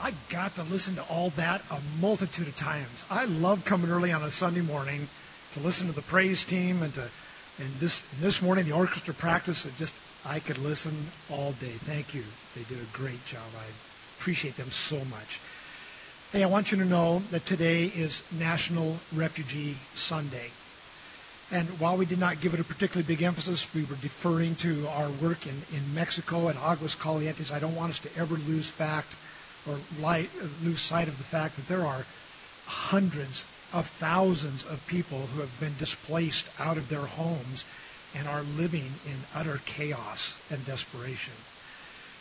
I got to listen to all that a multitude of times. I love coming early on a Sunday morning to listen to the praise team and to and this this morning the orchestra practice. It just I could listen all day. Thank you. They did a great job. I appreciate them so much. Hey, I want you to know that today is National Refugee Sunday. And while we did not give it a particularly big emphasis, we were deferring to our work in, in Mexico and Aguascalientes. I don't want us to ever lose fact or light, uh, lose sight of the fact that there are hundreds of thousands of people who have been displaced out of their homes and are living in utter chaos and desperation.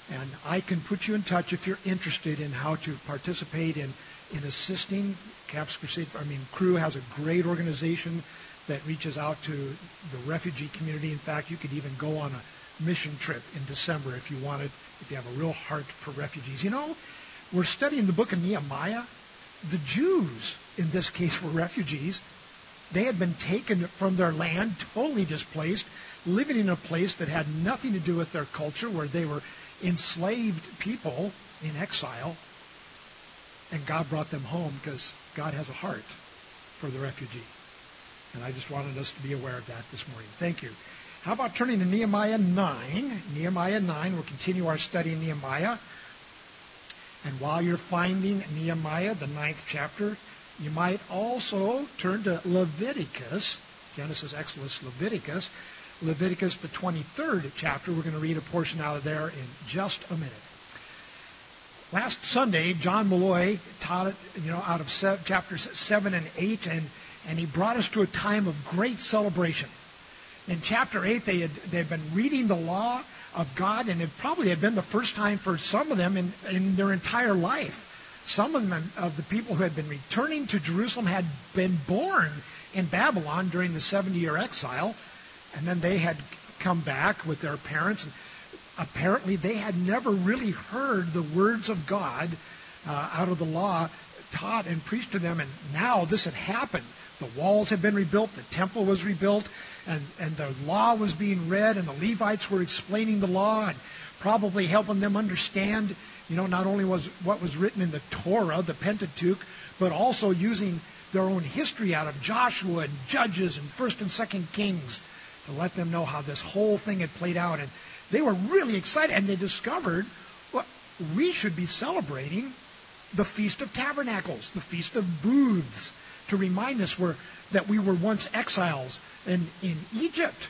And I can put you in touch if you're interested in how to participate in, in assisting Campus Crusade. I mean, Cru has a great organization that reaches out to the refugee community. In fact, you could even go on a mission trip in December if you wanted, if you have a real heart for refugees. You know, we're studying the book of Nehemiah. The Jews, in this case, were refugees. They had been taken from their land, totally displaced, living in a place that had nothing to do with their culture, where they were enslaved people in exile. And God brought them home because God has a heart for the refugee. And I just wanted us to be aware of that this morning. Thank you. How about turning to Nehemiah 9? Nehemiah 9. We'll continue our study in Nehemiah. And while you're finding Nehemiah, the ninth chapter, you might also turn to Leviticus, Genesis, Exodus, Leviticus, Leviticus, the 23rd chapter. We're going to read a portion out of there in just a minute. Last Sunday, John Malloy taught it, you know, out of chapters 7 and 8, and, and he brought us to a time of great celebration. In chapter 8, they had, they had been reading the law of God, and it probably had been the first time for some of them in, in their entire life. Some of them, of the people who had been returning to Jerusalem had been born in Babylon during the 70 year exile, and then they had come back with their parents. And apparently, they had never really heard the words of God uh, out of the law taught and preached to them, and now this had happened. The walls had been rebuilt, the temple was rebuilt, and, and the law was being read, and the Levites were explaining the law and probably helping them understand, you know, not only was what was written in the Torah, the Pentateuch, but also using their own history out of Joshua and Judges and First and Second Kings to let them know how this whole thing had played out. And they were really excited, and they discovered what we should be celebrating the Feast of Tabernacles, the Feast of Booths, to remind us that we were once exiles in, in Egypt.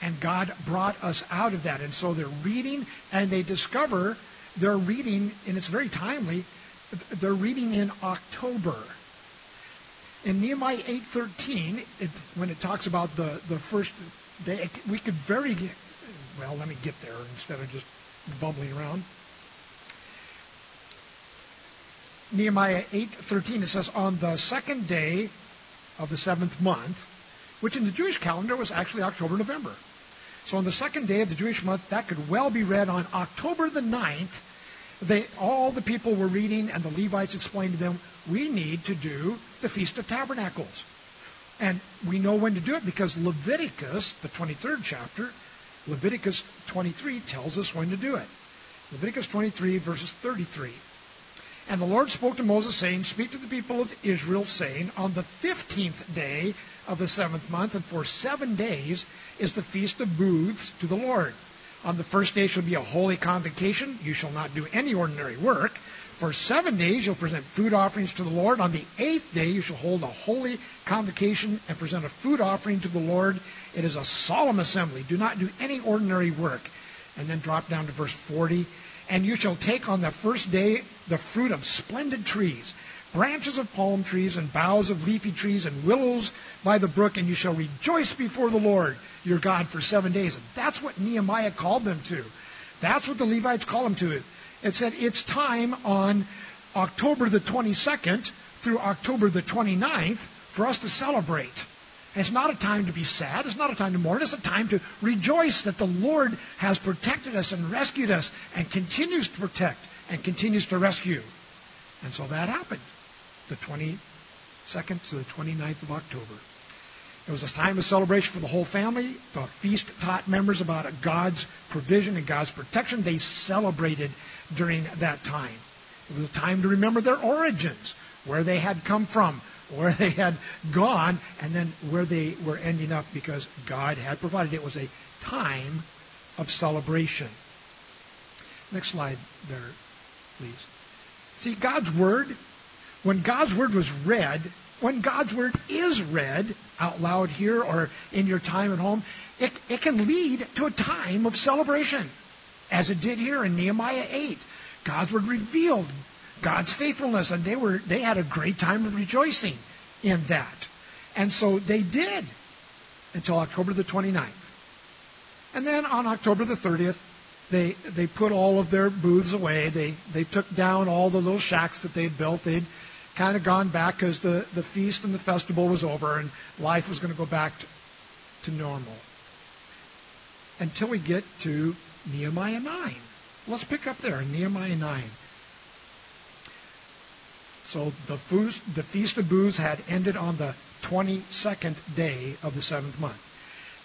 And God brought us out of that. And so they're reading and they discover they're reading, and it's very timely, they're reading in October. In Nehemiah 8.13, it, when it talks about the, the first day, we could very, well, let me get there instead of just bumbling around. Nehemiah 8:13 it says on the second day of the seventh month, which in the Jewish calendar was actually October November. So on the second day of the Jewish month, that could well be read on October the 9th. They, all the people were reading, and the Levites explained to them, we need to do the Feast of Tabernacles. And we know when to do it because Leviticus, the 23rd chapter, Leviticus 23 tells us when to do it. Leviticus 23, verses 33. And the Lord spoke to Moses, saying, Speak to the people of Israel, saying, On the fifteenth day of the seventh month, and for seven days, is the feast of booths to the Lord. On the first day shall be a holy convocation. You shall not do any ordinary work. For seven days you'll present food offerings to the Lord. On the eighth day you shall hold a holy convocation and present a food offering to the Lord. It is a solemn assembly. Do not do any ordinary work. And then drop down to verse 40. And you shall take on the first day the fruit of splendid trees, branches of palm trees, and boughs of leafy trees, and willows by the brook, and you shall rejoice before the Lord your God for seven days. And that's what Nehemiah called them to. That's what the Levites call them to. It said it's time on October the 22nd through October the 29th for us to celebrate. It's not a time to be sad. It's not a time to mourn. It's a time to rejoice that the Lord has protected us and rescued us and continues to protect and continues to rescue. And so that happened the 22nd to the 29th of October. It was a time of celebration for the whole family. The feast taught members about God's provision and God's protection. They celebrated during that time. It was a time to remember their origins, where they had come from, where they had gone, and then where they were ending up because God had provided. It was a time of celebration. Next slide there, please. See, God's Word, when God's Word was read, when God's Word is read out loud here or in your time at home, it, it can lead to a time of celebration, as it did here in Nehemiah 8. God's Word revealed God's faithfulness, and they were they had a great time of rejoicing in that. And so they did until October the 29th. And then on October the 30th, they they put all of their booths away. They they took down all the little shacks that they'd built. They'd kind of gone back because the, the feast and the festival was over and life was going to go back to, to normal. Until we get to Nehemiah 9. Let's pick up there in Nehemiah 9. So the, feast, of Booths had ended on the 22nd day of the seventh month.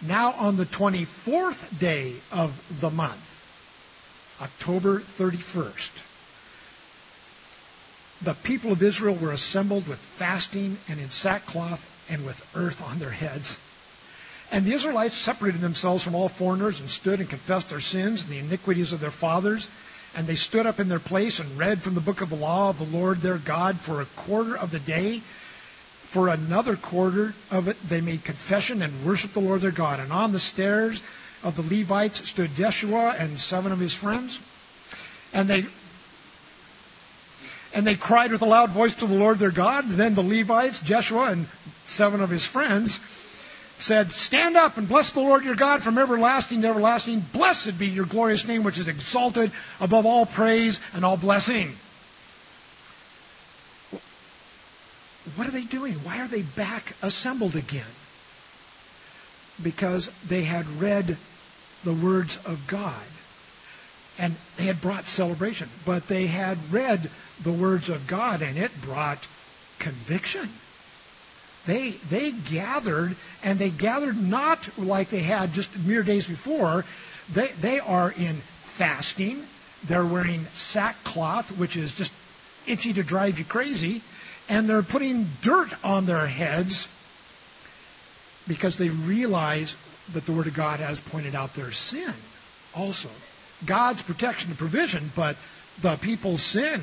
Now on the 24th day of the month, October 31st, the people of Israel were assembled with fasting and in sackcloth and with earth on their heads. And the Israelites separated themselves from all foreigners and stood and confessed their sins and the iniquities of their fathers and they stood up in their place and read from the book of the law of the Lord their God for a quarter of the day. For another quarter of it, they made confession and worshiped the Lord their God. And on the stairs of the Levites stood Jeshua and seven of his friends. And they and they cried with a loud voice to the Lord their God. Then the Levites, Jeshua, and seven of his friends said, Stand up and bless the Lord your God from everlasting to everlasting. Blessed be your glorious name, which is exalted above all praise and all blessing. What are they doing? Why are they back assembled again? Because they had read the words of God. And they had brought celebration. But they had read the words of God, and it brought conviction. They, they gathered, and they gathered not like they had just mere days before. They, they are in fasting. They're wearing sackcloth, which is just itchy to drive you crazy. And they're putting dirt on their heads because they realize that the Word of God has pointed out their sin also. God's protection and provision, but the people's sin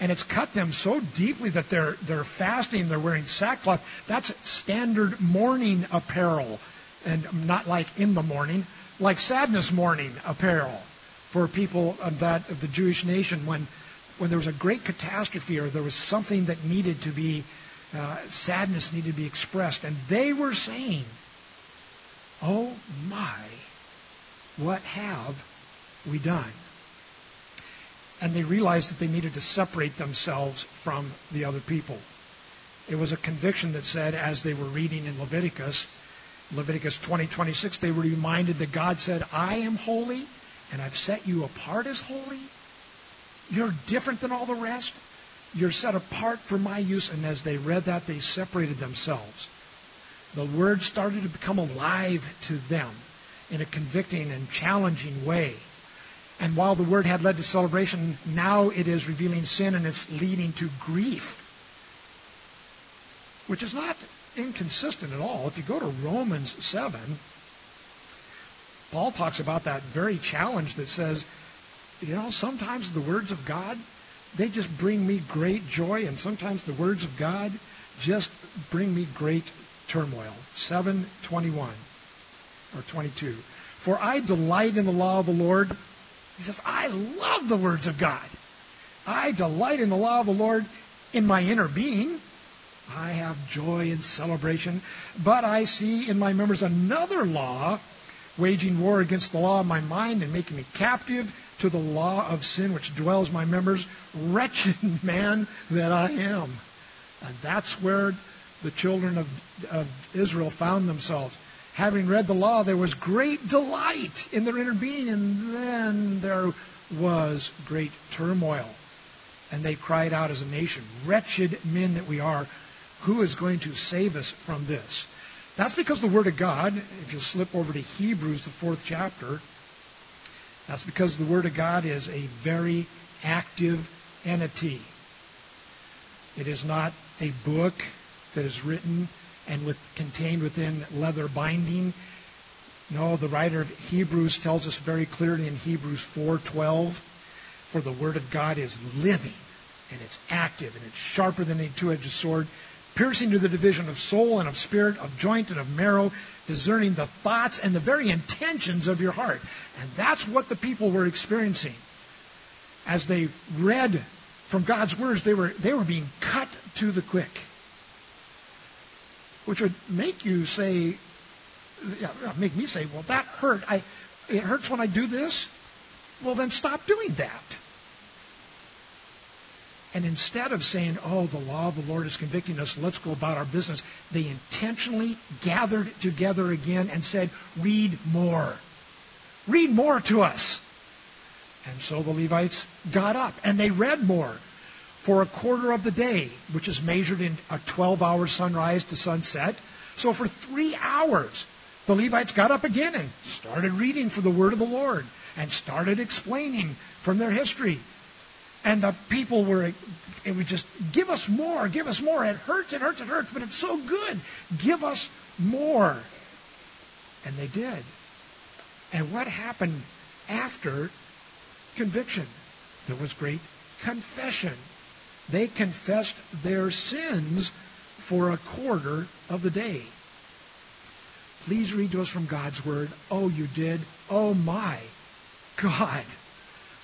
and it's cut them so deeply that they're they're fasting, they're wearing sackcloth. That's standard mourning apparel, and not like in the morning, like sadness mourning apparel for people of that of the Jewish nation when when there was a great catastrophe or there was something that needed to be uh, sadness needed to be expressed, and they were saying, "Oh my, what have we done?" And they realized that they needed to separate themselves from the other people. It was a conviction that said, as they were reading in Leviticus, Leviticus 20:26, they were reminded that God said, "I am holy, and I've set you apart as holy. You're different than all the rest. You're set apart for my use." And as they read that, they separated themselves. The word started to become alive to them in a convicting and challenging way. And while the word had led to celebration, now it is revealing sin and it's leading to grief. Which is not inconsistent at all. If you go to Romans 7, Paul talks about that very challenge that says, you know, sometimes the words of God, they just bring me great joy, and sometimes the words of God just bring me great turmoil. 721 or 22. For I delight in the law of the Lord he says, I love the words of God. I delight in the law of the Lord in my inner being. I have joy and celebration. But I see in my members another law, waging war against the law of my mind and making me captive to the law of sin which dwells in my members. Wretched man that I am. And that's where the children of, of Israel found themselves having read the law, there was great delight in their inner being, and then there was great turmoil. And they cried out as a nation, Wretched men that we are, who is going to save us from this? That's because the Word of God, if you slip over to Hebrews, the fourth chapter, that's because the Word of God is a very active, entity. It is not a book that is written and with, contained within leather binding. No, the writer of Hebrews tells us very clearly in Hebrews 4:12, for the word of God is living and it's active and it's sharper than a two-edged sword, piercing to the division of soul and of spirit, of joint and of marrow, discerning the thoughts and the very intentions of your heart. And that's what the people were experiencing. As they read from God's words, they were, they were being cut to the quick. Which would make you say, make me say, well, that hurt. I, it hurts when I do this. Well, then stop doing that. And instead of saying, oh, the law of the Lord is convicting us, let's go about our business, they intentionally gathered together again and said, read more. Read more to us. And so the Levites got up and they read more for a quarter of the day, which is measured in a 12 hour sunrise to sunset. So for three hours, the Levites got up again and started reading for the word of the Lord and started explaining from their history and the people were, it would just, give us more, give us more. It hurts, it hurts, it hurts, but it's so good. Give us more. And they did. And what happened after conviction? There was great confession. They confessed their sins for a quarter of the day. Please read to us from God's Word. Oh, you did. Oh, my God.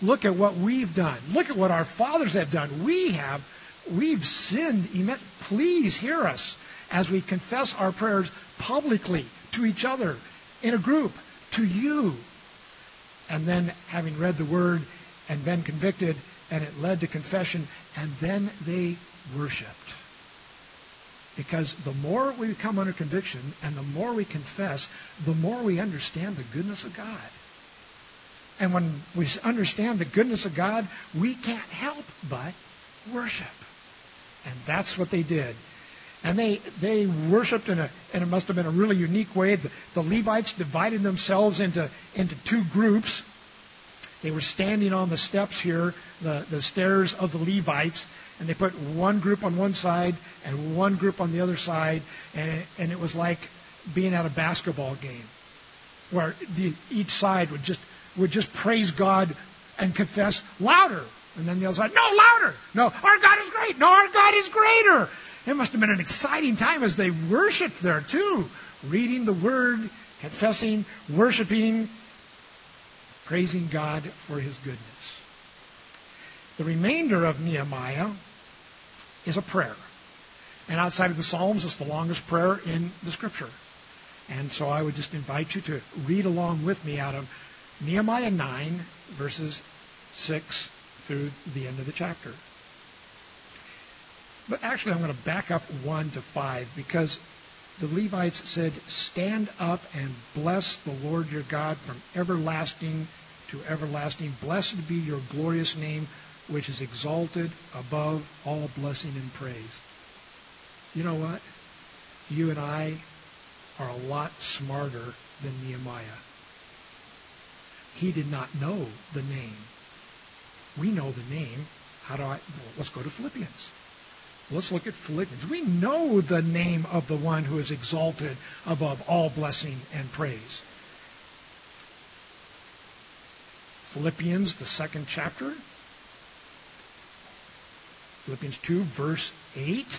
Look at what we've done. Look at what our fathers have done. We have, we've sinned. Please hear us as we confess our prayers publicly to each other, in a group, to you. And then having read the word and been convicted, and it led to confession, and then they worshiped. Because the more we come under conviction and the more we confess, the more we understand the goodness of God. And when we understand the goodness of God, we can't help but worship. And that's what they did. And they, they worshiped in a, and it must have been a really unique way. The, the Levites divided themselves into, into two groups. They were standing on the steps here, the, the stairs of the Levites, and they put one group on one side and one group on the other side, and it, and it was like being at a basketball game, where the, each side would just would just praise God and confess louder. And then the other side, no, louder. No, our God is great. No, our God is greater. It must have been an exciting time as they worshiped there too, reading the word, confessing, worshiping, praising God for his goodness. The remainder of Nehemiah is a prayer. And outside of the Psalms, it's the longest prayer in the scripture. And so I would just invite you to read along with me out of Nehemiah 9, verses 6 through the end of the chapter. But actually, I'm going to back up 1 to 5 because the Levites said, Stand up and bless the Lord your God from everlasting to everlasting. Blessed be your glorious name, which is exalted above all blessing and praise. You know what? You and I are a lot smarter than Nehemiah. He did not know the name. We know the name. How do I? Well, let's go to Philippians. Let's look at Philippians. We know the name of the one who is exalted above all blessing and praise. Philippians, the second chapter. Philippians 2, verse 8.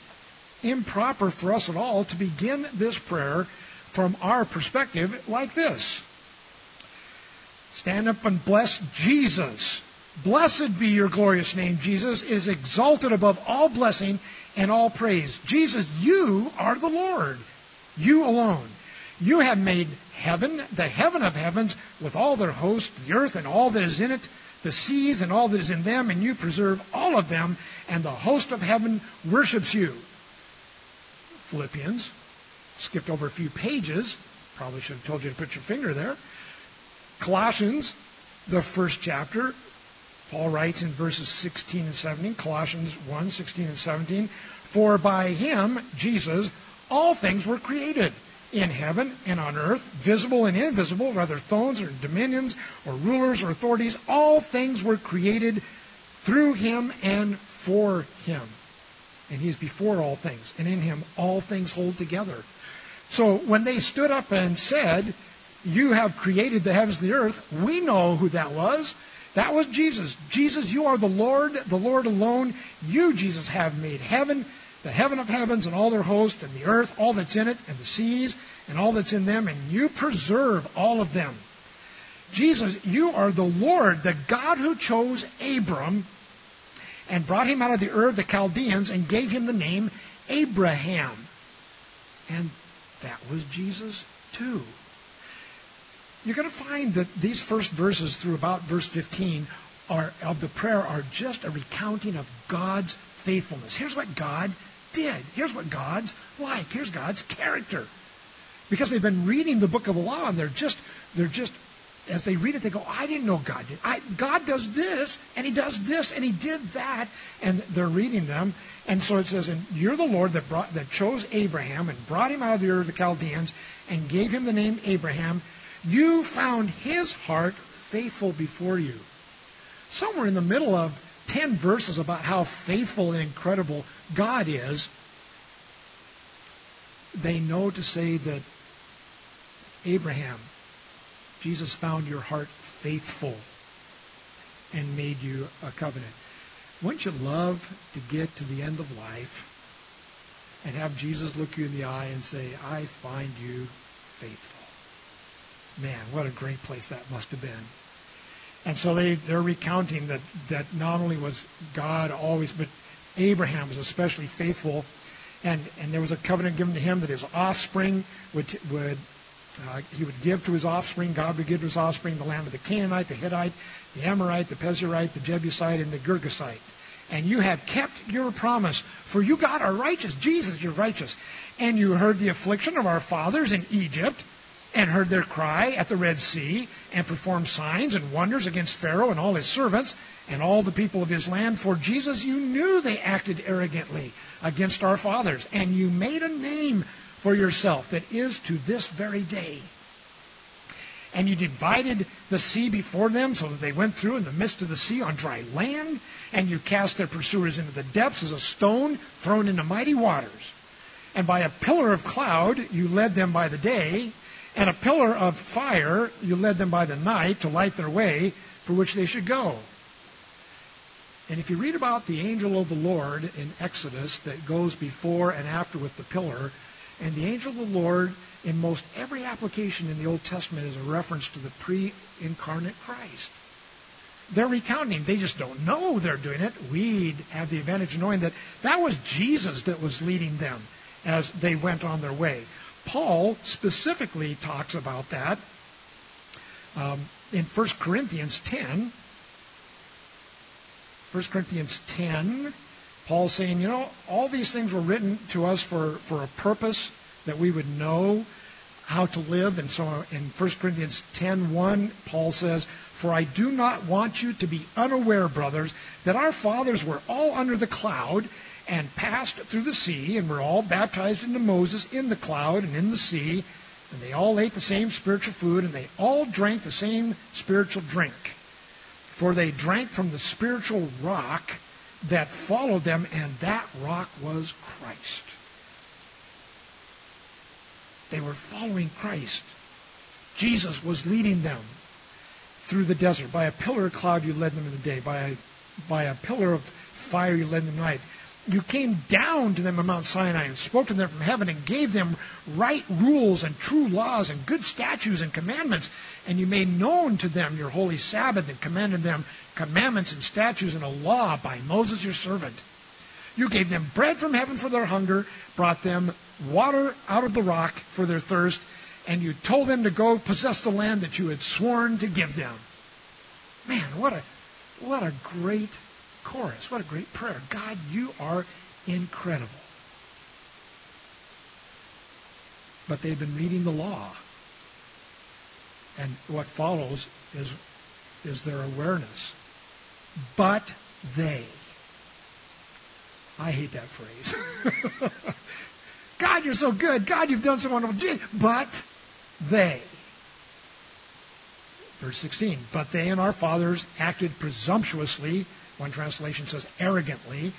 improper for us at all to begin this prayer from our perspective like this. Stand up and bless Jesus. Blessed be your glorious name. Jesus is exalted above all blessing and all praise. Jesus, you are the Lord. You alone. You have made heaven, the heaven of heavens, with all their host, the earth and all that is in it, the seas and all that is in them, and you preserve all of them, and the host of heaven worships you. Philippians, skipped over a few pages. Probably should have told you to put your finger there. Colossians, the first chapter, Paul writes in verses 16 and 17, Colossians 1, 16 and 17, For by him, Jesus, all things were created in heaven and on earth, visible and invisible, whether thrones or dominions or rulers or authorities, all things were created through him and for him. And he is before all things, and in him all things hold together. So when they stood up and said, You have created the heavens and the earth, we know who that was. That was Jesus. Jesus, you are the Lord, the Lord alone. You, Jesus, have made heaven the heaven of heavens and all their host, and the earth, all that's in it, and the seas, and all that's in them, and you preserve all of them. Jesus, you are the Lord, the God who chose Abram and brought him out of the Ur of the Chaldeans and gave him the name Abraham. And that was Jesus too. You're going to find that these first verses through about verse 15 are, of the prayer are just a recounting of God's faithfulness. Here's what God did. Here's what God's like. Here's God's character. Because they've been reading the book of the law and they're just they're just as they read it, they go, I didn't know God did. I, God does this, and He does this, and He did that, and they're reading them. And so it says, and you're the Lord that brought, that chose Abraham and brought him out of the Ur of the Chaldeans and gave him the name Abraham. You found his heart faithful before you. Somewhere in the middle of 10 verses about how faithful and incredible God is, they know to say that Abraham, Jesus found your heart faithful and made you a covenant. Wouldn't you love to get to the end of life and have Jesus look you in the eye and say, I find you faithful? Man, what a great place that must have been. And so they, they're recounting that, that not only was God always, but Abraham was especially faithful. And, and there was a covenant given to him that his offspring would, would uh, he would give to his offspring, God would give to his offspring the land of the Canaanite, the Hittite, the Amorite, the Perizzite, the Jebusite, and the Girgashite. And you have kept your promise, for you, God, are righteous. Jesus, you're righteous. And you heard the affliction of our fathers in Egypt, and heard their cry at the Red Sea, and performed signs and wonders against Pharaoh and all his servants, and all the people of his land. For Jesus, you knew they acted arrogantly against our fathers, and you made a name for yourself that is to this very day. And you divided the sea before them so that they went through in the midst of the sea on dry land, and you cast their pursuers into the depths as a stone thrown into mighty waters. And by a pillar of cloud you led them by the day, and a pillar of fire you led them by the night to light their way for which they should go. And if you read about the angel of the Lord in Exodus that goes before and after with the pillar, and the angel of the Lord, in most every application in the Old Testament, is a reference to the pre incarnate Christ. They're recounting. They just don't know they're doing it. We'd have the advantage of knowing that that was Jesus that was leading them as they went on their way. Paul specifically talks about that um, in 1 Corinthians 10. 1 Corinthians 10 Paul's saying, you know, all these things were written to us for, for a purpose that we would know how to live. And so in 1 Corinthians 10:1, Paul says, "For I do not want you to be unaware, brothers, that our fathers were all under the cloud and passed through the sea and were all baptized into Moses in the cloud and in the sea, and they all ate the same spiritual food and they all drank the same spiritual drink. For they drank from the spiritual rock that followed them, and that rock was Christ. They were following Christ. Jesus was leading them through the desert. By a pillar of cloud you led them in the day. By a, by a pillar of fire you led them the night you came down to them on Mount Sinai and spoke to them from heaven and gave them right rules and true laws and good statutes and commandments. And you made known to them your holy Sabbath and commanded them commandments and statutes and a law by Moses your servant. You gave them bread from heaven for their hunger, brought them water out of the rock for their thirst, and you told them to go possess the land that you had sworn to give them. Man, what a what a great chorus. What a great prayer. God, you are incredible. But they've been reading the law. And what follows is, is their awareness. But they. I hate that phrase. God, you're so good. God, you've done so wonderful. But they. Verse 16. But they and our fathers acted presumptuously, one translation says arrogantly,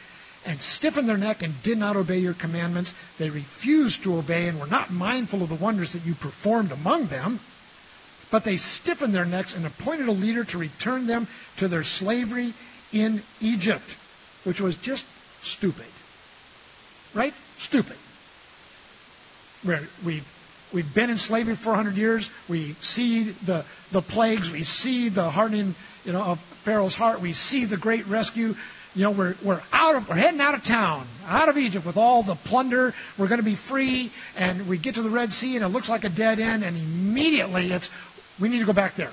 and stiffened their neck and did not obey your commandments. They refused to obey and were not mindful of the wonders that you performed among them. But they stiffened their necks and appointed a leader to return them to their slavery in Egypt, which was just stupid. Right? Stupid. Where we've we've been in slavery for 400 years. We see the the plagues. We see the hardening, you know, of Pharaoh's heart. We see the great rescue. You know, we're we're out of we're heading out of town, out of Egypt with all the plunder. We're going to be free, and we get to the Red Sea, and it looks like a dead end. And immediately, it's we need to go back there.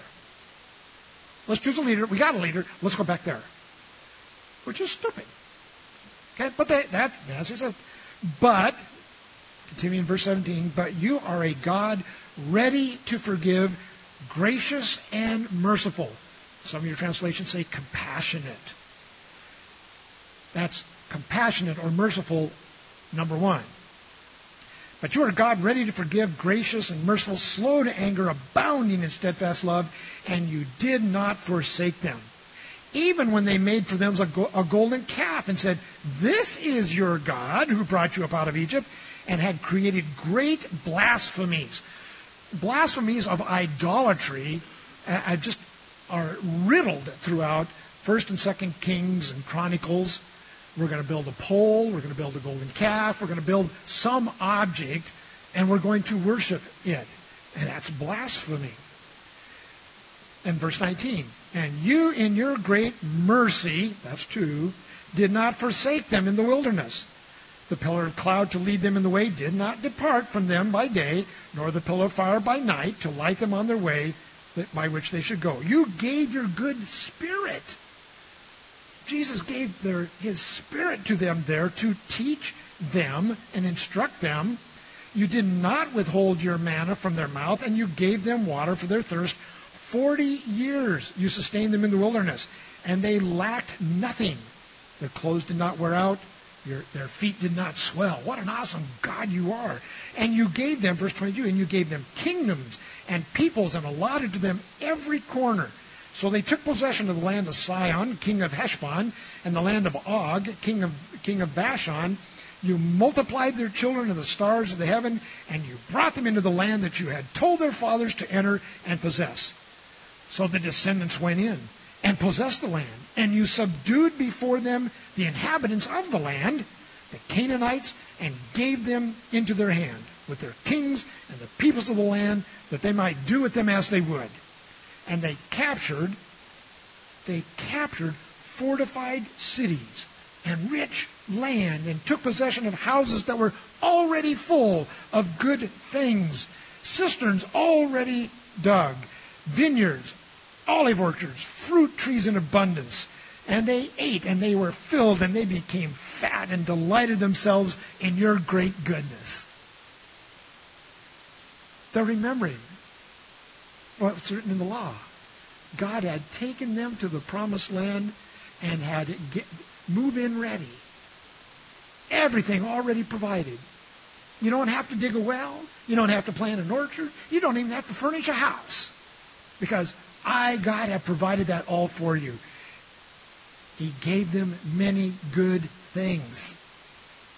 Let's choose a leader. We got a leader. Let's go back there. Which is stupid. Okay, but they, that that's what it says. But continuing in verse 17, but you are a God ready to forgive, gracious and merciful. Some of your translations say compassionate. That's compassionate or merciful, number one. But you are a God ready to forgive, gracious and merciful, slow to anger, abounding in steadfast love, and you did not forsake them. Even when they made for them a golden calf and said, This is your God who brought you up out of Egypt, and had created great blasphemies. Blasphemies of idolatry uh, just are riddled throughout 1st and 2nd Kings and Chronicles. We're going to build a pole. We're going to build a golden calf. We're going to build some object, and we're going to worship it. And that's blasphemy. And verse 19, and you in your great mercy, that's two, did not forsake them in the wilderness. The pillar of cloud to lead them in the way did not depart from them by day, nor the pillar of fire by night to light them on their way by which they should go. You gave your good spirit Jesus gave their, his spirit to them there to teach them and instruct them. You did not withhold your manna from their mouth, and you gave them water for their thirst. Forty years you sustained them in the wilderness, and they lacked nothing. Their clothes did not wear out, your, their feet did not swell. What an awesome God you are. And you gave them, verse 22, and you gave them kingdoms and peoples and allotted to them every corner so they took possession of the land of Sihon, king of Heshbon, and the land of Og, king of, king of Bashan. You multiplied their children in the stars of the heaven, and you brought them into the land that you had told their fathers to enter and possess. So the descendants went in and possessed the land, and you subdued before them the inhabitants of the land, the Canaanites, and gave them into their hand with their kings and the peoples of the land, that they might do with them as they would. And they captured they captured fortified cities and rich land and took possession of houses that were already full of good things, cisterns already dug, vineyards, olive orchards, fruit trees in abundance. And they ate and they were filled and they became fat and delighted themselves in your great goodness. They're remembering what's written in the law. God had taken them to the promised land and had get, move in ready. Everything already provided. You don't have to dig a well. You don't have to plant an orchard. You don't even have to furnish a house. Because I, God, have provided that all for you. He gave them many good things.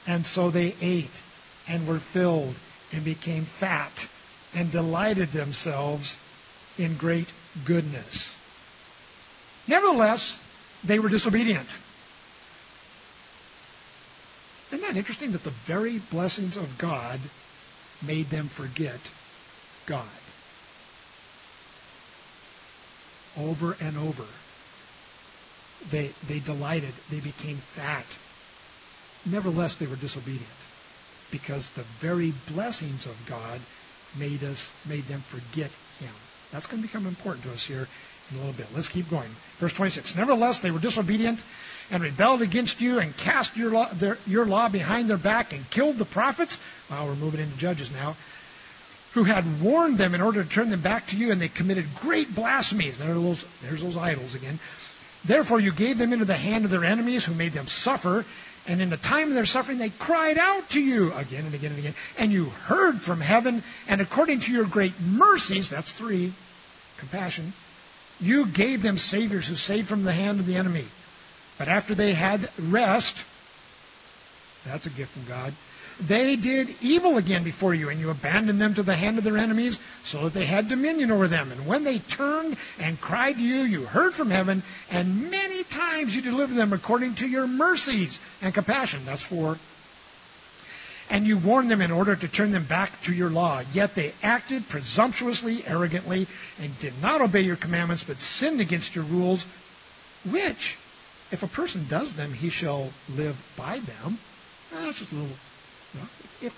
And so they ate and were filled and became fat and delighted themselves in great goodness. Nevertheless, they were disobedient. Isn't that interesting that the very blessings of God made them forget God? Over and over. They, they delighted. They became fat. Nevertheless, they were disobedient because the very blessings of God made us, made them forget him. That's going to become important to us here in a little bit. Let's keep going. Verse 26. Nevertheless, they were disobedient and rebelled against you and cast your law, their, your law behind their back and killed the prophets. Well, we're moving into Judges now. Who had warned them in order to turn them back to you, and they committed great blasphemies. There those, there's those idols again. Therefore, you gave them into the hand of their enemies, who made them suffer. And in the time of their suffering, they cried out to you again and again and again. And you heard from heaven, and according to your great mercies, that's three, compassion, you gave them saviors who saved from the hand of the enemy. But after they had rest, that's a gift from God, they did evil again before you, and you abandoned them to the hand of their enemies, so that they had dominion over them. And when they turned and cried to you, you heard from heaven, and many times you delivered them according to your mercies and compassion. That's four. And you warned them in order to turn them back to your law. Yet they acted presumptuously, arrogantly, and did not obey your commandments, but sinned against your rules, which, if a person does them, he shall live by them. That's just a little if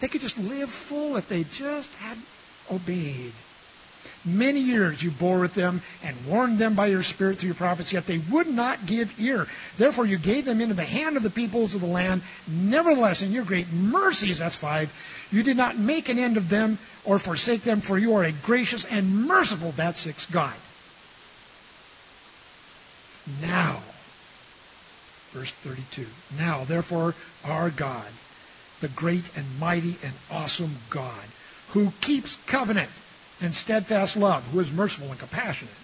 they could just live full if they just had obeyed. Many years you bore with them and warned them by your Spirit through your prophets, yet they would not give ear. Therefore you gave them into the hand of the peoples of the land. Nevertheless, in your great mercies, that's five, you did not make an end of them or forsake them, for you are a gracious and merciful, that's six, God. Now, verse 32, now therefore our God the great and mighty and awesome God, who keeps covenant and steadfast love, who is merciful and compassionate.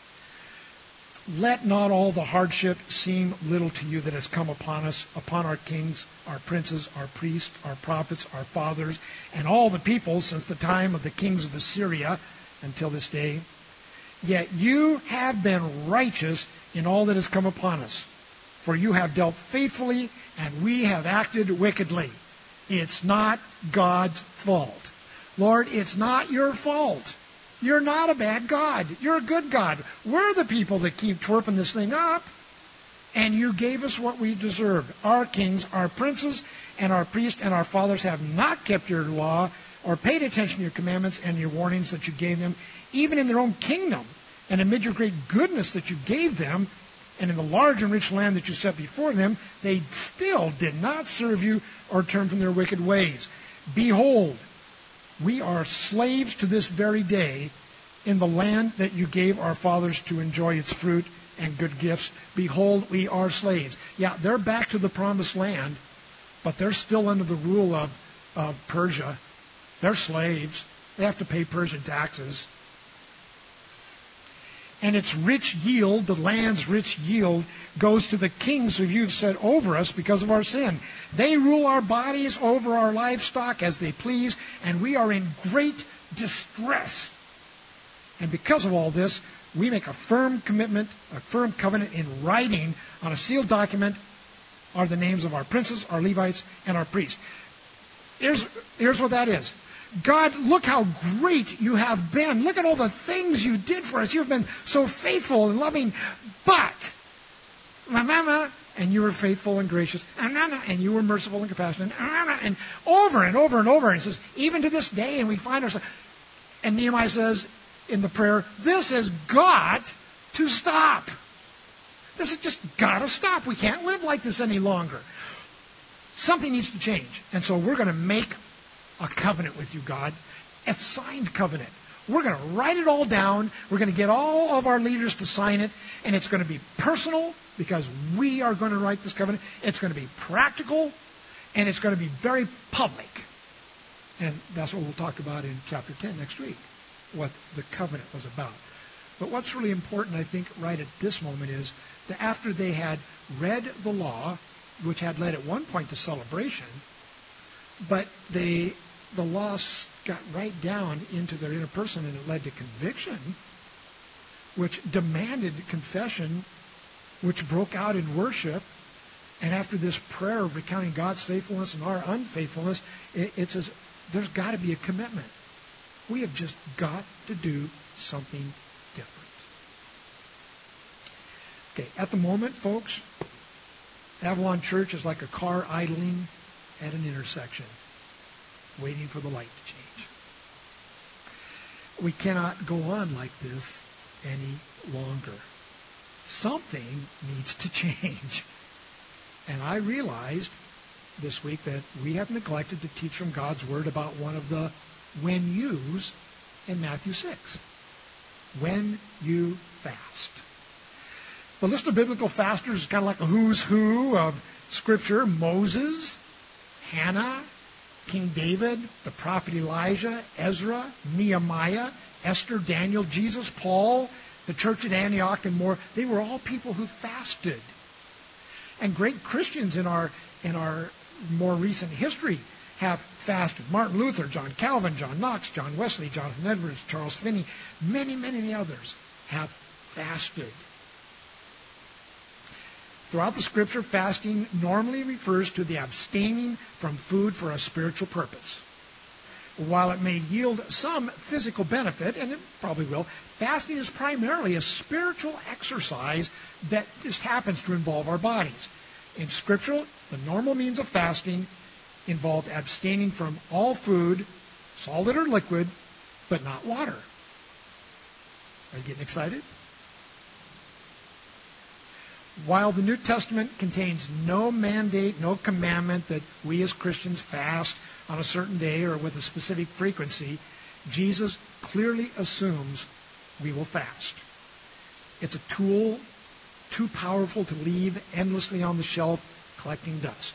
Let not all the hardship seem little to you that has come upon us, upon our kings, our princes, our priests, our prophets, our fathers, and all the people since the time of the kings of Assyria until this day. Yet you have been righteous in all that has come upon us, for you have dealt faithfully, and we have acted wickedly. It's not God's fault. Lord, it's not your fault. You're not a bad God. You're a good God. We're the people that keep twerping this thing up. And you gave us what we deserved. Our kings, our princes, and our priests and our fathers have not kept your law or paid attention to your commandments and your warnings that you gave them, even in their own kingdom. And amid your great goodness that you gave them, and in the large and rich land that you set before them, they still did not serve you or turn from their wicked ways. Behold, we are slaves to this very day in the land that you gave our fathers to enjoy its fruit and good gifts. Behold, we are slaves. Yeah, they're back to the promised land, but they're still under the rule of, of Persia. They're slaves. They have to pay Persian taxes and its rich yield, the land's rich yield, goes to the kings who you've set over us because of our sin. They rule our bodies over our livestock as they please, and we are in great distress. And because of all this, we make a firm commitment, a firm covenant in writing on a sealed document are the names of our princes, our Levites, and our priests. Here's, here's what that is. God, look how great you have been. Look at all the things you did for us. You've been so faithful and loving. But, and you were faithful and gracious, and you were merciful and compassionate, and over and over and over. And he says, even to this day, and we find ourselves. And Nehemiah says in the prayer, this has got to stop. This has just got to stop. We can't live like this any longer. Something needs to change. And so we're going to make a covenant with you, God, a signed covenant. We're going to write it all down. We're going to get all of our leaders to sign it, and it's going to be personal because we are going to write this covenant. It's going to be practical, and it's going to be very public. And that's what we'll talk about in chapter 10 next week, what the covenant was about. But what's really important, I think, right at this moment is that after they had read the law, which had led at one point to celebration, but they the loss got right down into their inner person and it led to conviction, which demanded confession, which broke out in worship. And after this prayer of recounting God's faithfulness and our unfaithfulness, it, it says there's got to be a commitment. We have just got to do something different. Okay, at the moment, folks, Avalon Church is like a car idling at an intersection waiting for the light to change. we cannot go on like this any longer. Something needs to change. And I realized this week that we have neglected to teach from God's Word about one of the when yous in Matthew 6. When you fast. The list of biblical fasters is kind of like a who's who of Scripture. Moses, Hannah, King David, the prophet Elijah, Ezra, Nehemiah, Esther, Daniel, Jesus, Paul, the church at Antioch, and more. They were all people who fasted. And great Christians in our in our more recent history have fasted. Martin Luther, John Calvin, John Knox, John Wesley, Jonathan Edwards, Charles Finney, many, many others have fasted. Throughout the scripture, fasting normally refers to the abstaining from food for a spiritual purpose. While it may yield some physical benefit, and it probably will, fasting is primarily a spiritual exercise that just happens to involve our bodies. In Scripture, the normal means of fasting involved abstaining from all food, solid or liquid, but not water. Are you getting excited? While the New Testament contains no mandate, no commandment that we as Christians fast on a certain day or with a specific frequency, Jesus clearly assumes we will fast. It's a tool too powerful to leave endlessly on the shelf collecting dust.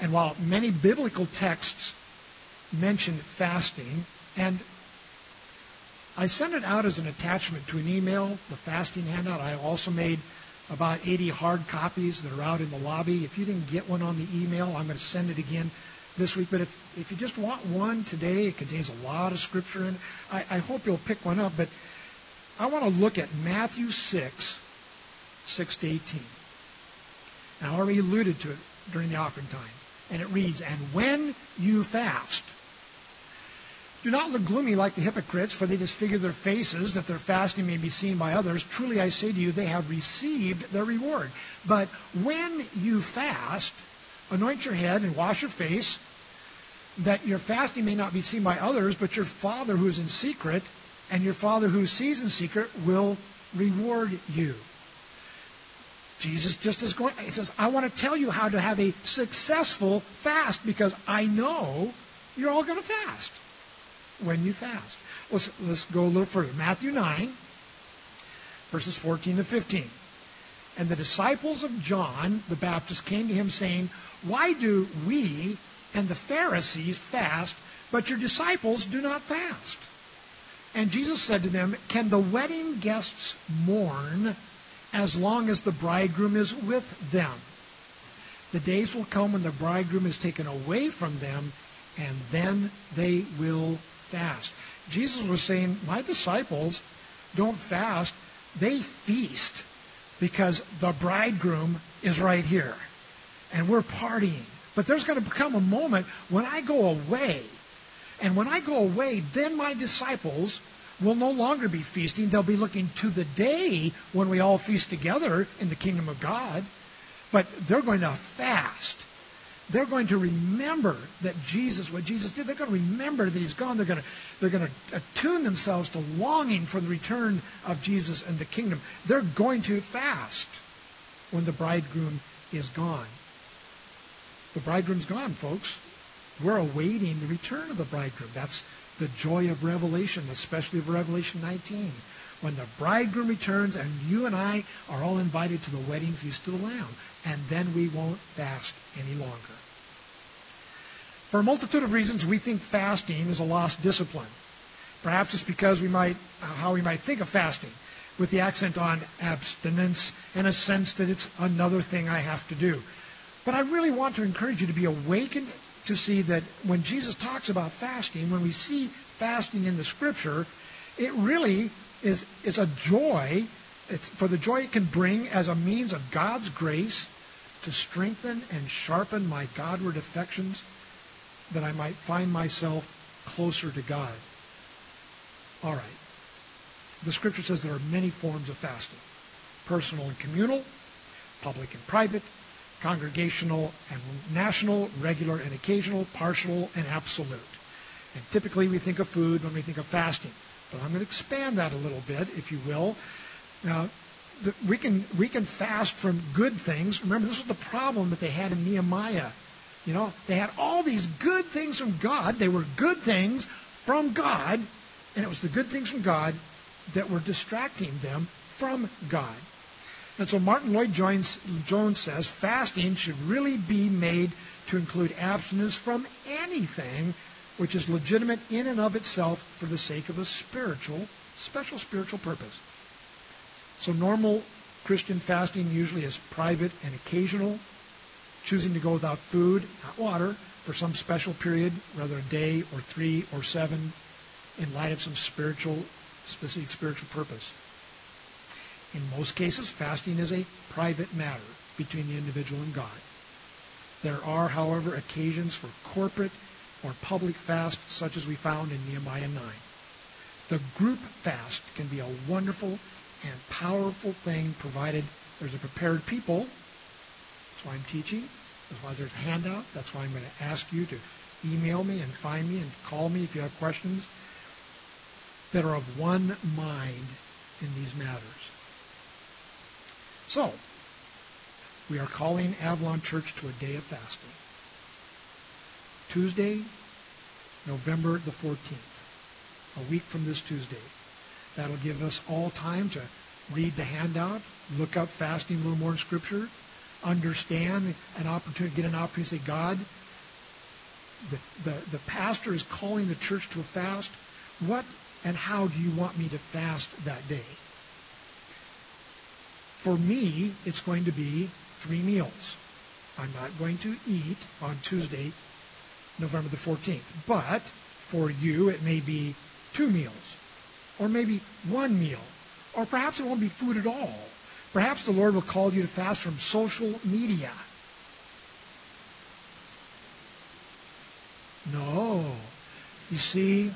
And while many biblical texts mention fasting, and I sent it out as an attachment to an email, the fasting handout. I also made about 80 hard copies that are out in the lobby. If you didn't get one on the email, I'm going to send it again this week. But if, if you just want one today, it contains a lot of scripture in it. I, I hope you'll pick one up. But I want to look at Matthew 6, 6 to 18. And I already alluded to it during the offering time. And it reads, And when you fast, do not look gloomy like the hypocrites, for they disfigure their faces, that their fasting may be seen by others. Truly I say to you, they have received their reward. But when you fast, anoint your head and wash your face, that your fasting may not be seen by others, but your Father who is in secret, and your Father who sees in secret will reward you. Jesus just is going, he says, I want to tell you how to have a successful fast because I know you're all going to fast when you fast. Let's, let's go a little further. Matthew 9, verses 14 to 15. And the disciples of John the Baptist came to him saying, Why do we and the Pharisees fast, but your disciples do not fast? And Jesus said to them, Can the wedding guests mourn as long as the bridegroom is with them? The days will come when the bridegroom is taken away from them, and then they will fast. Jesus was saying, My disciples don't fast, they feast because the bridegroom is right here. And we're partying. But there's going to become a moment when I go away. And when I go away, then my disciples will no longer be feasting. They'll be looking to the day when we all feast together in the kingdom of God. But they're going to fast. They're going to remember that Jesus, what Jesus did, they're going to remember that he's gone. They're going to, they're going to attune themselves to longing for the return of Jesus and the kingdom. They're going to fast when the bridegroom is gone. The bridegroom's gone, folks. We're awaiting the return of the bridegroom. That's the joy of Revelation, especially of Revelation 19. When the bridegroom returns and you and I are all invited to the wedding feast of the Lamb. And then we won't fast any longer. For a multitude of reasons, we think fasting is a lost discipline. Perhaps it's because we might, uh, how we might think of fasting, with the accent on abstinence and a sense that it's another thing I have to do. But I really want to encourage you to be awakened to see that when Jesus talks about fasting, when we see fasting in the Scripture, it really is, is a joy. It's for the joy it can bring as a means of God's grace to strengthen and sharpen my Godward affections that I might find myself closer to God. All right. The scripture says there are many forms of fasting. Personal and communal, public and private, congregational and national, regular and occasional, partial and absolute. And typically we think of food when we think of fasting. But I'm going to expand that a little bit, if you will. Now, the, we can we can fast from good things. Remember, this was the problem that they had in Nehemiah. You know, they had all these good things from God. They were good things from God, and it was the good things from God that were distracting them from God. And so Martyn Lloyd-Jones, Jones says fasting should really be made to include abstinence from anything which is legitimate in and of itself for the sake of a spiritual, special spiritual purpose. So normal Christian fasting usually is private and occasional, choosing to go without food, not water, for some special period, whether a day or three or seven, in light of some spiritual, specific spiritual purpose. In most cases, fasting is a private matter between the individual and God. There are, however, occasions for corporate or public fast, such as we found in Nehemiah 9. The group fast can be a wonderful and powerful thing provided there's a prepared people. That's why I'm teaching. That's why there's a handout. That's why I'm going to ask you to email me and find me and call me if you have questions that are of one mind in these matters. So, we are calling Avalon Church to a day of fasting. Tuesday, November the 14th, a week from this Tuesday. That'll give us all time to read the handout, look up fasting a little more in Scripture, understand an opportunity, get an opportunity to say, God, the, the, the pastor is calling the church to a fast. What and how do you want me to fast that day? For me, it's going to be three meals. I'm not going to eat on Tuesday, November the 14th. But for you, it may be two meals, or maybe one meal, or perhaps it won't be food at all. Perhaps the Lord will call you to fast from social media. No. You see,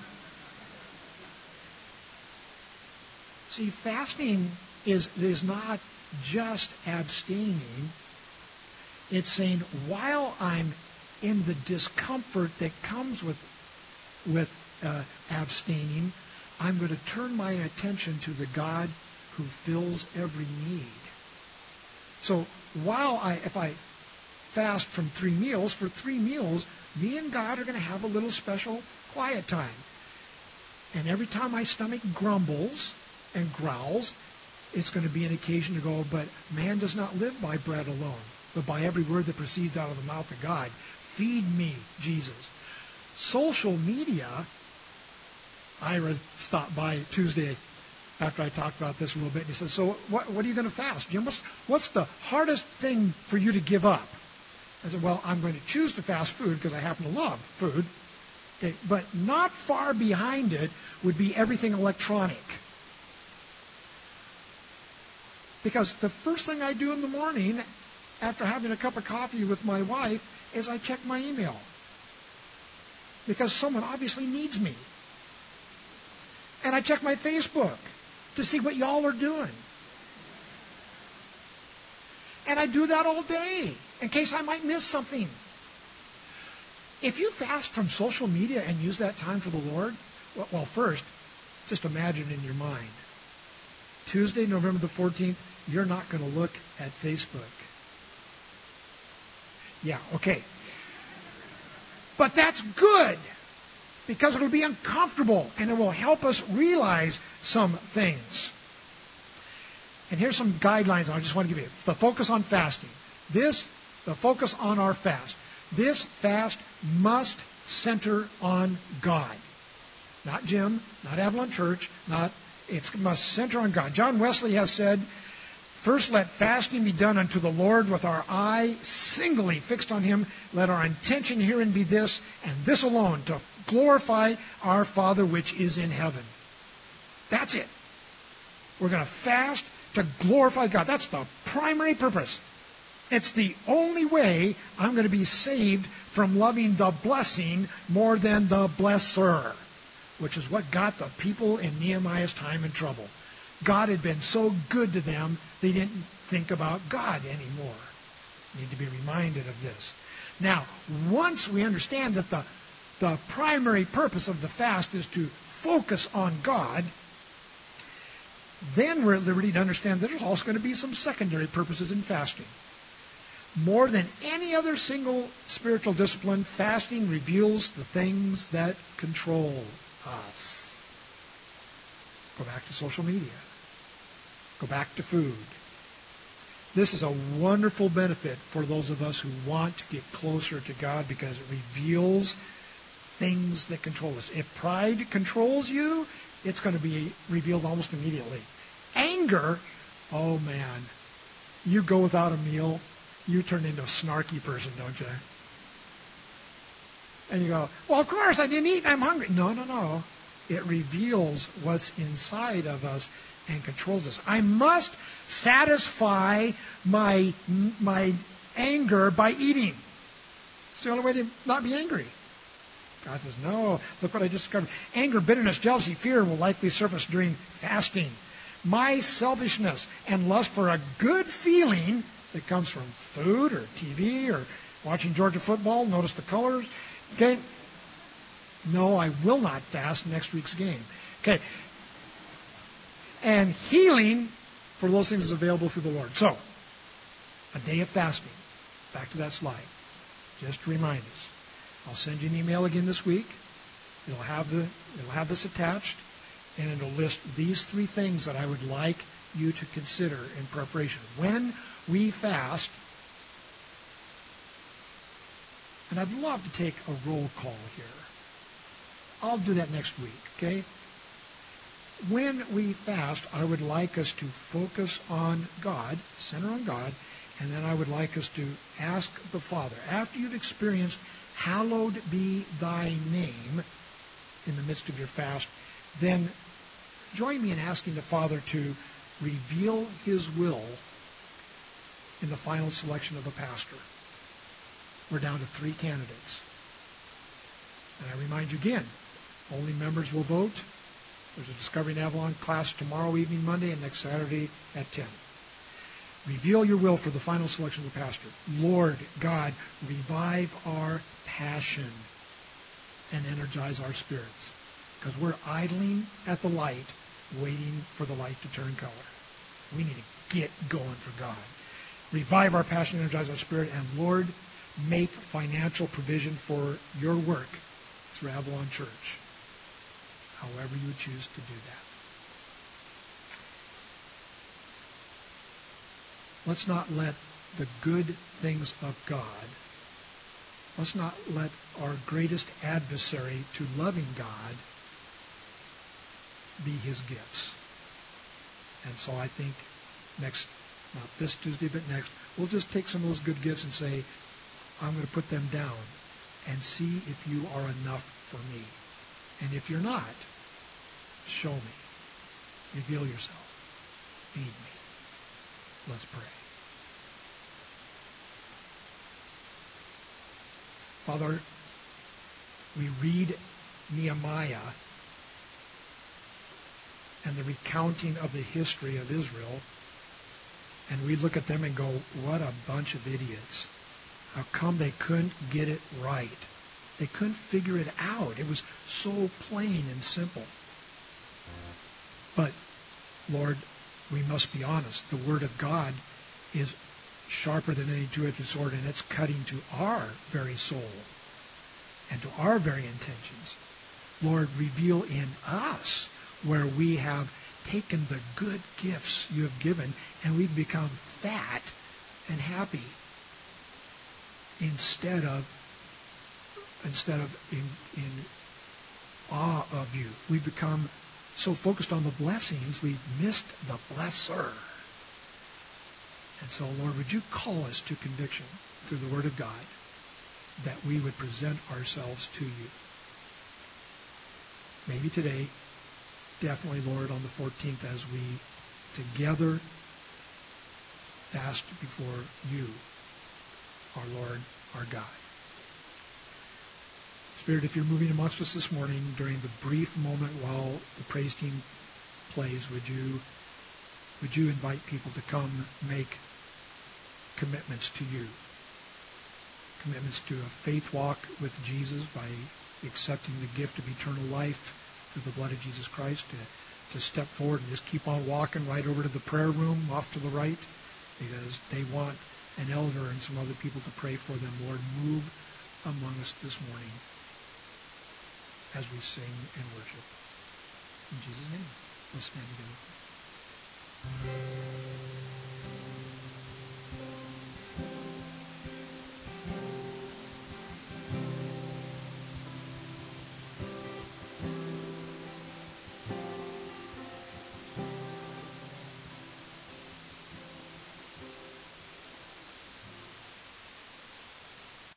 see, fasting is, is not just abstaining. It's saying while I'm in the discomfort that comes with with uh, abstaining, I'm going to turn my attention to the God who fills every need. So while I, if I fast from three meals, for three meals, me and God are going to have a little special quiet time. And every time my stomach grumbles and growls, it's going to be an occasion to go, but man does not live by bread alone, but by every word that proceeds out of the mouth of God. Feed me, Jesus. Social media, Ira stopped by Tuesday after I talked about this a little bit, and he said, so what, what are you going to fast? Jim, what's, what's the hardest thing for you to give up? I said, well, I'm going to choose to fast food because I happen to love food. Okay, but not far behind it would be everything electronic. Because the first thing I do in the morning after having a cup of coffee with my wife is I check my email. Because someone obviously needs me. And I check my Facebook to see what y'all are doing. And I do that all day in case I might miss something. If you fast from social media and use that time for the Lord, well, first, just imagine in your mind. Tuesday, November the 14th, you're not going to look at Facebook. Yeah, okay. But that's good because it'll be uncomfortable and it will help us realize some things. And here's some guidelines I just want to give you. The focus on fasting. This, the focus on our fast. This fast must center on God. Not Jim, not Avalon Church, not, it must center on God. John Wesley has said, First, let fasting be done unto the Lord with our eye singly fixed on Him. Let our intention herein be this, and this alone, to glorify our Father which is in heaven. That's it. We're going to fast to glorify God. That's the primary purpose. It's the only way I'm going to be saved from loving the blessing more than the blesser, which is what got the people in Nehemiah's time in trouble. God had been so good to them, they didn't think about God anymore. Need to be reminded of this. Now, once we understand that the the primary purpose of the fast is to focus on God, then we're at liberty to understand that there's also going to be some secondary purposes in fasting. More than any other single spiritual discipline, fasting reveals the things that control us. Go back to social media. Go back to food. This is a wonderful benefit for those of us who want to get closer to God because it reveals things that control us. If pride controls you, it's going to be revealed almost immediately. Anger, oh man, you go without a meal, you turn into a snarky person, don't you? And you go, well, of course, I didn't eat. I'm hungry. No, no, no. It reveals what's inside of us and controls us. I must satisfy my, my anger by eating. It's the only way to not be angry. God says, no, look what I just discovered. Anger, bitterness, jealousy, fear will likely surface during fasting. My selfishness and lust for a good feeling that comes from food or TV or watching Georgia football, notice the colors. Okay? No, I will not fast next week's game. Okay. And healing for those things is available through the Lord. So, a day of fasting. Back to that slide. Just to remind us. I'll send you an email again this week. It'll have the it'll have this attached, and it'll list these three things that I would like you to consider in preparation. When we fast, and I'd love to take a roll call here. I'll do that next week, okay? When we fast, I would like us to focus on God, center on God, and then I would like us to ask the Father, after you've experienced hallowed be thy name in the midst of your fast, then join me in asking the Father to reveal his will in the final selection of a pastor. We're down to three candidates. And I remind you again, only members will vote. There's a Discovering Avalon class tomorrow evening, Monday, and next Saturday at 10. Reveal your will for the final selection of the pastor. Lord God, revive our passion and energize our spirits. Because we're idling at the light, waiting for the light to turn color. We need to get going for God. Revive our passion, energize our spirit, and Lord, make financial provision for your work through Avalon Church, however you choose to do that. Let's not let the good things of God, let's not let our greatest adversary to loving God be his gifts. And so I think next, not this Tuesday, but next, we'll just take some of those good gifts and say, I'm going to put them down and see if you are enough for me. And if you're not, show me. Reveal yourself. Feed me. Let's pray. Father, we read Nehemiah and the recounting of the history of Israel, and we look at them and go, what a bunch of idiots. How come they couldn't get it right? They couldn't figure it out. It was so plain and simple. But, Lord, we must be honest. The Word of God is sharper than any two-edged sword, and it's cutting to our very soul and to our very intentions. Lord, reveal in us where we have taken the good gifts you have given and we've become fat and happy instead of instead of in, in awe of you. We've become so focused on the blessings, we've missed the blesser. And so, Lord, would you call us to conviction through the Word of God that we would present ourselves to you? Maybe today, definitely, Lord, on the 14th as we together fast before you, our Lord, our God. Spirit, if you're moving amongst us this morning during the brief moment while the praise team plays, would you would you invite people to come make commitments to you? commitments to a faith walk with Jesus by accepting the gift of eternal life through the blood of Jesus Christ, to, to step forward and just keep on walking right over to the prayer room off to the right because they want an elder and some other people to pray for them. Lord, move among us this morning as we sing and worship. In Jesus' name, let's stand together.